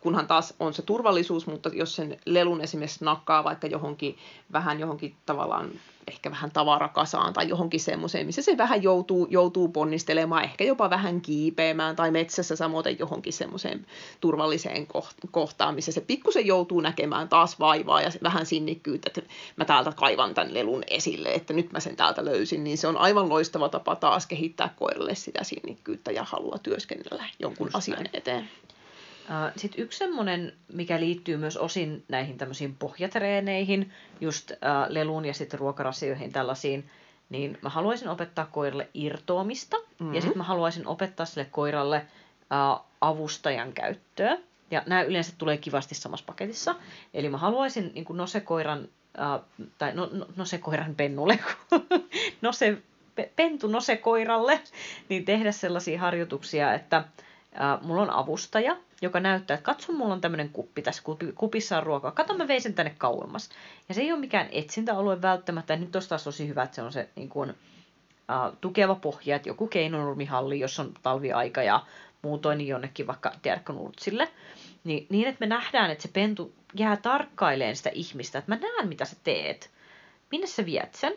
kunhan taas on se turvallisuus, mutta jos sen lelun esimerkiksi nakkaa vaikka johonkin vähän johonkin tavallaan ehkä vähän tavarakasaan tai johonkin semmoiseen, missä se vähän joutuu, joutuu ponnistelemaan, ehkä jopa vähän kiipeämään tai metsässä samoin johonkin semmoiseen turvalliseen kohtaan, missä se pikkusen joutuu näkemään taas vaivaa ja vähän sinnikkyyttä, että mä täältä kaivan tämän lelun esille, että nyt mä sen täältä löysin, niin se on aivan loistava tapa taas kehittää koiralle sitä sinnikkyyttä ja halua työskennellä jonkun Just asian näin. eteen. Sitten yksi semmoinen, mikä liittyy myös osin näihin tämmöisiin pohjatreeneihin, just leluun ja sitten ruokarasioihin tällaisiin, niin mä haluaisin opettaa koiralle irtoamista mm-hmm. ja sitten mä haluaisin opettaa sille koiralle avustajan käyttöä. Ja nämä yleensä tulee kivasti samassa paketissa. Eli mä haluaisin niin kuin nosekoiran, äh, tai no, no, nosekoiran pennulle, nose, pentu nosekoiralle, niin tehdä sellaisia harjoituksia, että äh, mulla on avustaja, joka näyttää, että katso, mulla on tämmöinen kuppi, tässä kupissa on ruokaa. Kato, mä veisen tänne kauemmas. Ja se ei ole mikään etsintäalue välttämättä. Ja nyt tuossa taas tosi hyvä, että se on se niin kuin, uh, tukeva pohja, että joku keinonurmihalli, jos on talviaika ja muutoin niin jonnekin vaikka Tierkkonurtsille. Niin, niin, että me nähdään, että se pentu jää tarkkaileen sitä ihmistä, että mä näen, mitä sä teet. Minne sä viet sen?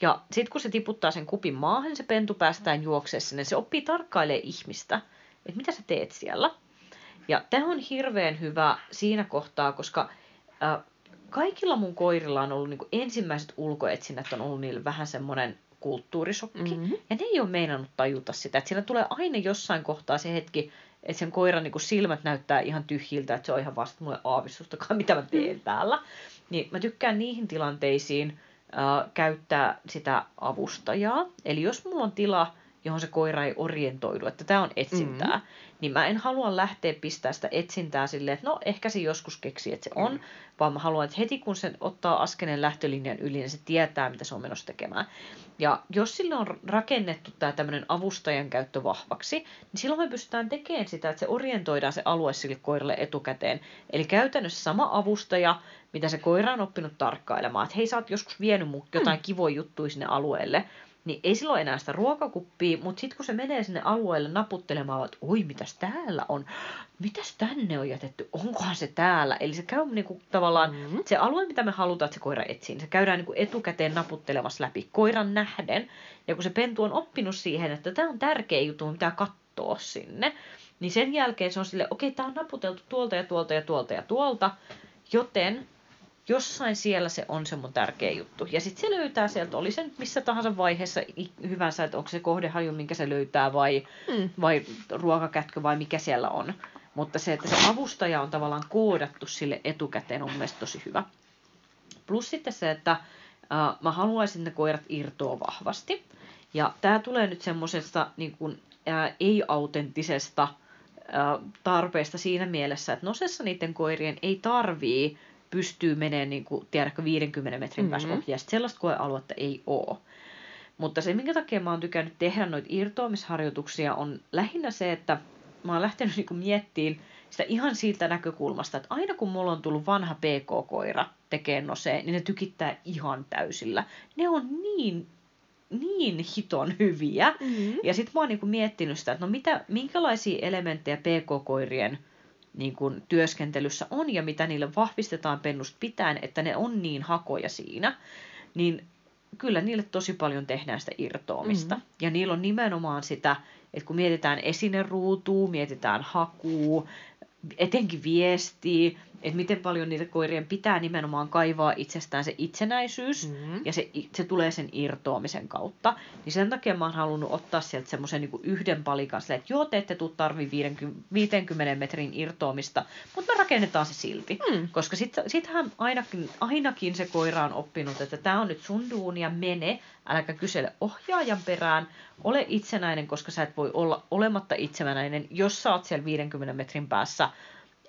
Ja sitten kun se tiputtaa sen kupin maahan, se pentu päästään juokseessa, niin se oppii tarkkailemaan ihmistä, että mitä sä teet siellä. Ja tämä on hirveän hyvä siinä kohtaa, koska äh, kaikilla mun koirilla on ollut niin kuin ensimmäiset ulkoetsinnät on ollut niille vähän semmoinen kulttuurisokki. Mm-hmm. Ja ne ei ole meinannut tajuta sitä, että siinä tulee aina jossain kohtaa se hetki, että sen koiran niin kuin silmät näyttää ihan tyhjiltä, että se on ihan vasta mulle aavistustakaan, mitä mä teen mm. täällä. Niin mä tykkään niihin tilanteisiin äh, käyttää sitä avustajaa. Eli jos mulla on tila, johon se koira ei orientoidu, että tämä on etsintää, mm niin mä en halua lähteä pistää sitä etsintää silleen, että no ehkä se joskus keksii, että se on, mm. vaan mä haluan, että heti kun se ottaa askeleen lähtölinjan yli, niin se tietää, mitä se on menossa tekemään. Ja jos sillä on rakennettu tämä tämmöinen avustajan käyttö vahvaksi, niin silloin me pystytään tekemään sitä, että se orientoidaan se alue sille koiralle etukäteen. Eli käytännössä sama avustaja, mitä se koira on oppinut tarkkailemaan, että hei sä oot joskus vienyt jotain mm. kivoja juttuja sinne alueelle, niin ei silloin enää sitä ruokakuppia, mutta sitten kun se menee sinne alueelle naputtelemaan, että oi, mitäs täällä on, mitäs tänne on jätetty, onkohan se täällä. Eli se käy niin kuin, tavallaan, mm-hmm. se alue, mitä me halutaan, että se koira etsii, niin se käydään niin kuin etukäteen naputtelemassa läpi koiran nähden. Ja kun se pentu on oppinut siihen, että tämä on tärkeä juttu, mitä katsoa sinne, niin sen jälkeen se on sille, okei, okay, tämä on naputeltu tuolta ja tuolta ja tuolta ja tuolta, joten jossain siellä se on se mun tärkeä juttu. Ja sitten se löytää sieltä, oli se missä tahansa vaiheessa hyvänsä, että onko se kohdehaju, minkä se löytää, vai, mm. vai ruokakätkö, vai mikä siellä on. Mutta se, että se avustaja on tavallaan koodattu sille etukäteen, on mielestäni tosi hyvä. Plus sitten se, että äh, mä haluaisin, että ne koirat irtoa vahvasti. Ja tämä tulee nyt semmoisesta niin äh, ei-autenttisesta äh, tarpeesta siinä mielessä, että nosessa niiden koirien ei tarvii pystyy menemään, niin kuin, tiedätkö, 50 metrin mm-hmm. päässä ja sellaista koealuetta ei ole. Mutta se, minkä takia mä oon tykännyt tehdä noita irtoamisharjoituksia, on lähinnä se, että mä oon lähtenyt niin kuin miettiin sitä ihan siitä näkökulmasta, että aina kun mulla on tullut vanha PK-koira tekee noseen, niin ne tykittää ihan täysillä. Ne on niin niin hiton hyviä. Mm-hmm. Ja sitten mä oon niinku miettinyt sitä, että no mitä, minkälaisia elementtejä PK-koirien niin kuin työskentelyssä on ja mitä niille vahvistetaan pennusta pitäen, että ne on niin hakoja siinä, niin kyllä niille tosi paljon tehdään sitä irtoamista. Mm-hmm. Ja niillä on nimenomaan sitä, että kun mietitään esineruutua, mietitään hakua, etenkin viestiä, että miten paljon niitä koirien pitää nimenomaan kaivaa itsestään se itsenäisyys, mm-hmm. ja se, se tulee sen irtoamisen kautta. Niin sen takia mä oon halunnut ottaa sieltä semmoisen niin yhden palikan silleen, että joo, te ette tule tarvii 50, 50 metrin irtoamista, mutta me rakennetaan se silti. Mm. Koska sitten sittenhän ainakin, ainakin se koira on oppinut, että tämä on nyt sun duunia, mene, äläkä kysele ohjaajan perään, ole itsenäinen, koska sä et voi olla olematta itsenäinen, jos sä oot siellä 50 metrin päässä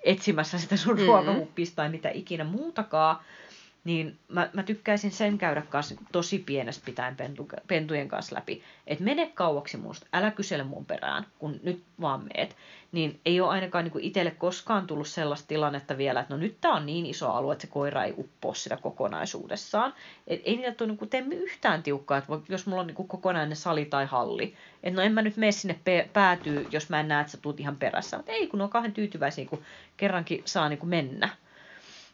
etsimässä sitä sun mm-hmm. ruokahuppista tai mitä ikinä muutakaan, niin mä, mä tykkäisin sen käydä kanssa tosi pienestä pitäen pentu, pentujen kanssa läpi. Että mene kauaksi musta, älä kysele mun perään, kun nyt vaan meet. Niin ei ole ainakaan niin itselle koskaan tullut sellaista tilannetta vielä, että no nyt tää on niin iso alue, että se koira ei uppoa sitä kokonaisuudessaan. Et ei niitä tule niin tee yhtään tiukkaa, että jos mulla on niin kokonainen sali tai halli. Että no en mä nyt mene sinne pe- päätyy, jos mä en näe, että sä tuut ihan perässä. Mutta ei, kun ne on kahden tyytyväisiä, kun kerrankin saa niin kuin mennä.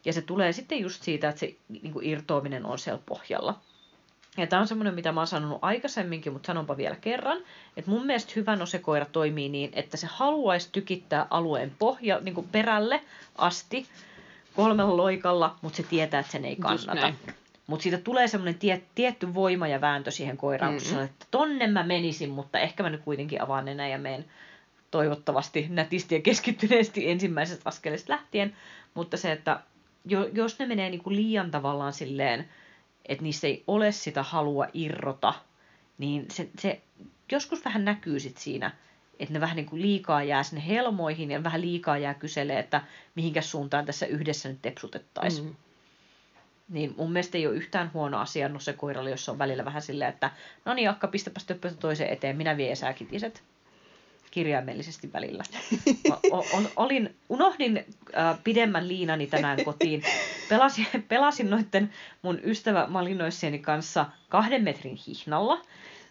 Ja se tulee sitten just siitä, että se niin kuin irtoaminen on siellä pohjalla. Ja tämä on semmoinen, mitä mä oon sanonut aikaisemminkin, mutta sanonpa vielä kerran, että mun mielestä hyvä nosekoira toimii niin, että se haluaisi tykittää alueen pohja, niin kuin perälle asti kolmella loikalla, mutta se tietää, että sen ei kannata. Mutta siitä tulee semmoinen tie, tietty voima ja vääntö siihen koiraan, mm-hmm. kun sanoo, että tonne mä menisin, mutta ehkä mä nyt kuitenkin avaan nenä ja menen toivottavasti nätisti ja keskittyneesti ensimmäisestä askeleesta lähtien. Mutta se, että jo, jos ne menee niin kuin liian tavallaan silleen, että niissä ei ole sitä halua irrota, niin se, se joskus vähän näkyy sit siinä, että ne vähän niin kuin liikaa jää sinne helmoihin ja vähän liikaa jää kyselee, että mihinkä suuntaan tässä yhdessä nyt tepsutettaisiin. Mm. Niin mun mielestä ei ole yhtään huono asia no se koiralle, jos on välillä vähän silleen, että no niin Akka, pistäpäs töppötä toiseen eteen, minä vien sääkitiset kirjaimellisesti välillä. O, on, olin, unohdin äh, pidemmän liinani tänään kotiin. Pelasin, pelasin noiden mun ystävä Malinoissieni kanssa kahden metrin hihnalla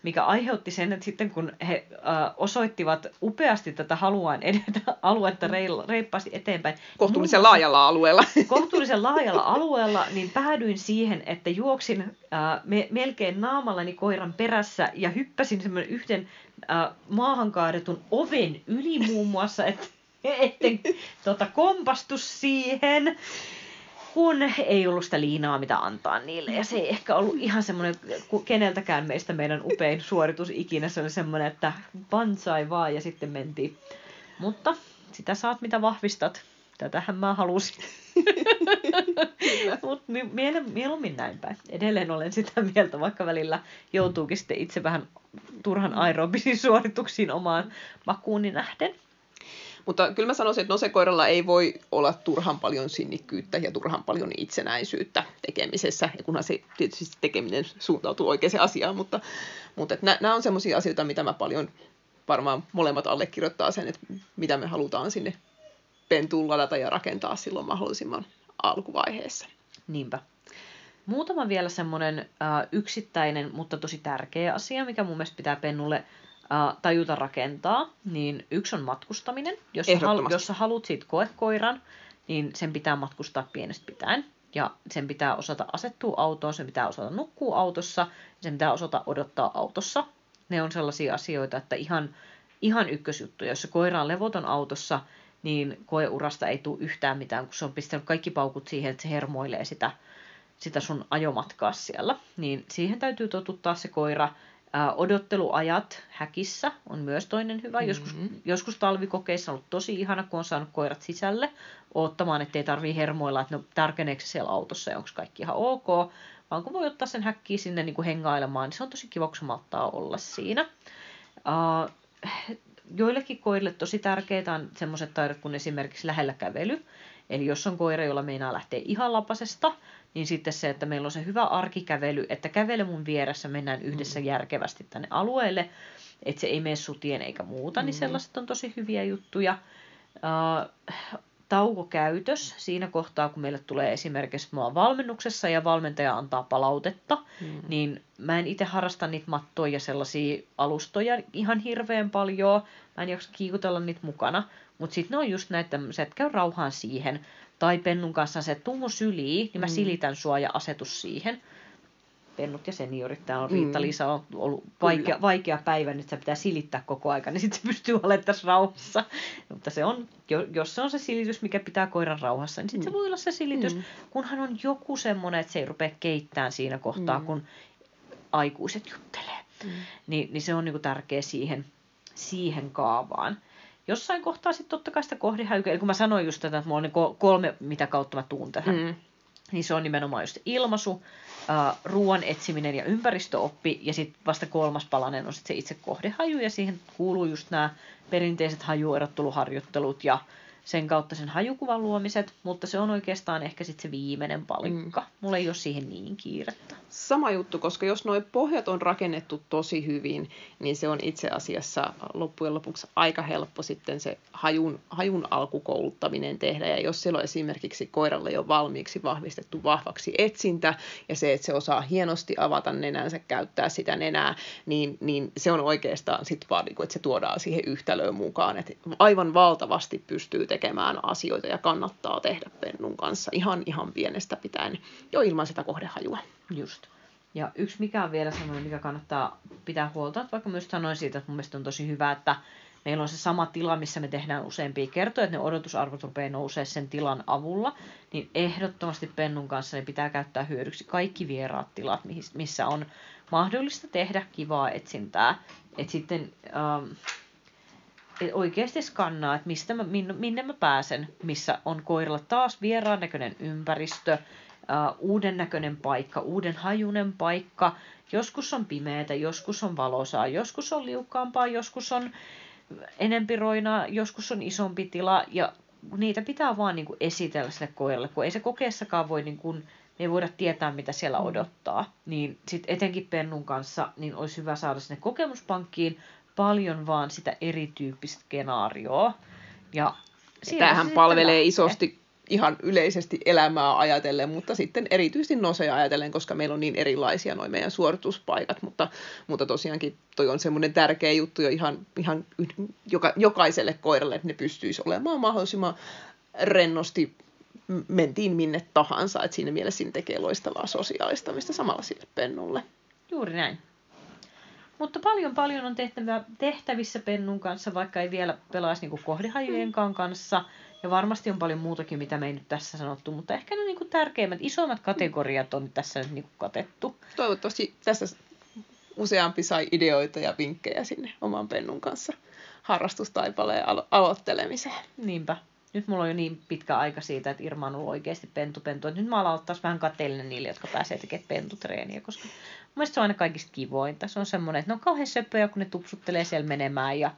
mikä aiheutti sen, että sitten kun he äh, osoittivat upeasti tätä haluaan edetä aluetta reippaasti eteenpäin. Niin kohtuullisen mun, laajalla alueella. Kohtuullisen laajalla alueella, niin päädyin siihen, että juoksin äh, me, melkein naamallani koiran perässä ja hyppäsin semmoinen yhden äh, maahan kaadetun oven yli muun muassa, että etten tota, kompastu siihen kun ei ollut sitä liinaa, mitä antaa niille. Ja se ei ehkä ollut ihan semmoinen, keneltäkään meistä meidän upein suoritus ikinä. Se oli semmoinen, että pansai vaan ja sitten mentiin. Mutta sitä saat, mitä vahvistat. Tätähän mä halusin. Mutta mieluummin näin päin. Edelleen olen sitä mieltä, vaikka välillä joutuukin sitten itse vähän turhan aerobisiin suorituksiin omaan makuuni nähden. Mutta kyllä mä sanoisin, että nosekoiralla ei voi olla turhan paljon sinnikkyyttä ja turhan paljon itsenäisyyttä tekemisessä, ja kunhan se tietysti tekeminen suuntautuu oikeaan asiaan, mutta, mutta nämä on sellaisia asioita, mitä mä paljon varmaan molemmat allekirjoittaa sen, että mitä me halutaan sinne pentuun ladata ja rakentaa silloin mahdollisimman alkuvaiheessa. Niinpä. Muutama vielä semmoinen äh, yksittäinen, mutta tosi tärkeä asia, mikä mun mielestä pitää pennulle äh, tajuta rakentaa, niin yksi on matkustaminen. Jos, sä, halu, jos sä haluat siitä koekoiran, niin sen pitää matkustaa pienestä pitäen. Ja sen pitää osata asettua autoon, sen pitää osata nukkua autossa, sen pitää osata odottaa autossa. Ne on sellaisia asioita, että ihan, ihan ykkösjuttu. Jos se koira on levoton autossa, niin koeurasta ei tule yhtään mitään, kun se on pistänyt kaikki paukut siihen, että se hermoilee sitä, sitä sun ajomatkaa siellä. Niin siihen täytyy totuttaa se koira. Ää, odotteluajat häkissä on myös toinen hyvä. Mm-hmm. Joskus, joskus talvikokeissa on ollut tosi ihana, kun on saanut koirat sisälle ottamaan, ettei tarvii hermoilla, että no tarkeneeko se siellä autossa ja onko kaikki ihan ok. Vaan kun voi ottaa sen häkkiin sinne niin kuin hengailemaan, niin se on tosi kiva, kun se malttaa olla siinä. Uh, joillekin koirille tosi tärkeitä on semmoiset taidot kuin esimerkiksi lähellä kävely. Eli jos on koira, jolla meinaa lähteä ihan lapasesta, niin sitten se, että meillä on se hyvä arkikävely, että kävele mun vieressä, mennään yhdessä mm. järkevästi tänne alueelle, että se ei mene sutien eikä muuta, niin mm. niin sellaiset on tosi hyviä juttuja. Uh, taukokäytös siinä kohtaa, kun meille tulee esimerkiksi mua valmennuksessa ja valmentaja antaa palautetta, mm. niin mä en itse harrasta niitä mattoja ja sellaisia alustoja ihan hirveän paljon. Mä en jaksa kiikutella niitä mukana, mutta sitten ne on just näitä tämmöisiä, että käy rauhaan siihen. Tai pennun kanssa se, että tuu syliin, niin mä mm. silitän sua ja asetus siihen pennut ja seniorit. Täällä on Riitta-Liisa on ollut vaikea, vaikea päivä, nyt se pitää silittää koko aika, niin sitten se pystyy olemaan tässä rauhassa. Mutta se on, jos se on se silitys, mikä pitää koiran rauhassa, niin sitten mm. se voi olla se silitys, mm. kunhan on joku semmoinen, että se ei rupea keittämään siinä kohtaa, mm. kun aikuiset juttelee. Mm. Ni, niin se on niinku tärkeä siihen, siihen kaavaan. Jossain kohtaa sitten totta kai sitä kohdehäykeä, kun mä sanoin just tätä, että mulla on niin kolme, mitä kautta mä tuun tähän. Mm. Niin se on nimenomaan just ilmaisu, uh, ruoan etsiminen ja ympäristöoppi, ja sitten vasta kolmas palanen on sit se itse kohdehaju, ja siihen kuuluu just nämä perinteiset hajuerotteluharjoittelut ja sen kautta sen hajukuvan luomiset, mutta se on oikeastaan ehkä sitten se viimeinen palikka. Mm. Mulla ei ole siihen niin kiirettä. Sama juttu, koska jos nuo pohjat on rakennettu tosi hyvin, niin se on itse asiassa loppujen lopuksi aika helppo sitten se hajun, hajun alkukouluttaminen tehdä. Ja jos siellä on esimerkiksi koiralle jo valmiiksi vahvistettu vahvaksi etsintä ja se, että se osaa hienosti avata nenänsä, käyttää sitä nenää, niin, niin se on oikeastaan sitten vaan, niin että se tuodaan siihen yhtälöön mukaan. Että aivan valtavasti pystyy tekemään asioita ja kannattaa tehdä pennun kanssa ihan ihan pienestä pitäen jo ilman sitä kohdehajua. Just. Ja yksi mikä on vielä semmoinen, mikä kannattaa pitää huolta, että vaikka myös sanoin siitä, että mun mielestä on tosi hyvä, että meillä on se sama tila, missä me tehdään useampia kertoja, että ne odotusarvot rupeaa nousee sen tilan avulla, niin ehdottomasti pennun kanssa ne pitää käyttää hyödyksi kaikki vieraat tilat, missä on mahdollista tehdä kivaa etsintää. Että sitten ähm, et oikeasti skannaa, että mistä mä, minne, minne mä pääsen, missä on koiralla taas vieraan näköinen ympäristö, uh, uuden näköinen paikka, uuden hajunen paikka. Joskus on pimeätä, joskus on valosaa, joskus on liukkaampaa, joskus on enempi roinaa, joskus on isompi tila ja niitä pitää vaan niin kuin esitellä sille koiralle, kun ei se kokeessakaan voi, niin kuin, me ei voida tietää, mitä siellä mm. odottaa. Niin sitten etenkin pennun kanssa, niin olisi hyvä saada sinne kokemuspankkiin paljon vaan sitä erityyppistä skenaarioa. Ja Tämähän palvelee lähtee. isosti ihan yleisesti elämää ajatellen, mutta sitten erityisesti noseja ajatellen, koska meillä on niin erilaisia noin meidän suorituspaikat, mutta, mutta tosiaankin toi on semmoinen tärkeä juttu jo ihan, ihan joka, jokaiselle koiralle, että ne pystyisi olemaan mahdollisimman rennosti mentiin minne tahansa, että siinä mielessä siinä tekee loistavaa sosiaalistamista samalla sille pennulle. Juuri näin. Mutta paljon paljon on tehtävä, tehtävissä pennun kanssa, vaikka ei vielä pelaisi niin kohdehajujenkaan kanssa. Ja varmasti on paljon muutakin, mitä me ei nyt tässä sanottu, mutta ehkä ne niin kuin tärkeimmät, isommat kategoriat on tässä nyt niin kuin katettu. Toivottavasti tässä useampi sai ideoita ja vinkkejä sinne oman pennun kanssa harrastustaipaleen alo- aloittelemiseen. Niinpä. Nyt mulla on jo niin pitkä aika siitä, että Irma on ollut oikeasti pentu-pentu. Nyt mä alan taas vähän kateellinen niille, jotka pääsee tekemään pentutreeniä, koska mun se on aina kaikista kivointa. Se on semmoinen, että ne on kauhean söpöjä, kun ne tupsuttelee siellä menemään ja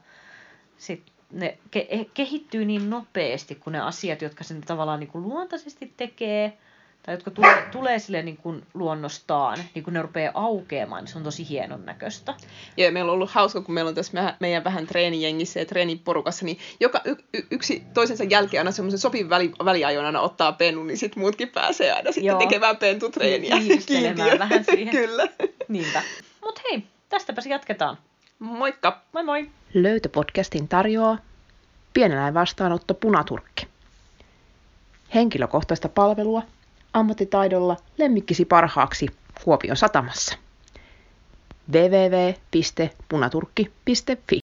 sitten ne ke- kehittyy niin nopeasti, kun ne asiat, jotka sen tavallaan niin kuin luontaisesti tekee, tai jotka tulee, tulee sille niin kuin luonnostaan, niin kun ne rupeaa aukeamaan, niin se on tosi hienon näköistä. Ja meillä on ollut hauska, kun meillä on tässä meidän vähän treenijengissä ja treeniporukassa, niin joka y- y- yksi toisensa jälkeen aina semmoisen sopivin väli, väliajon aina ottaa pennun, niin sitten muutkin pääsee aina sitten Joo. tekemään pentutreeniä. Kiinnistelemään vähän siihen. Kyllä. Niinpä. Mut hei, tästäpä se jatketaan. Moikka! Moi moi! Löytöpodcastin tarjoaa Pieneläin vastaanotto Punaturkki. Henkilökohtaista palvelua ammattitaidolla lemmikkisi parhaaksi Kuopion satamassa. www.punaturkki.fi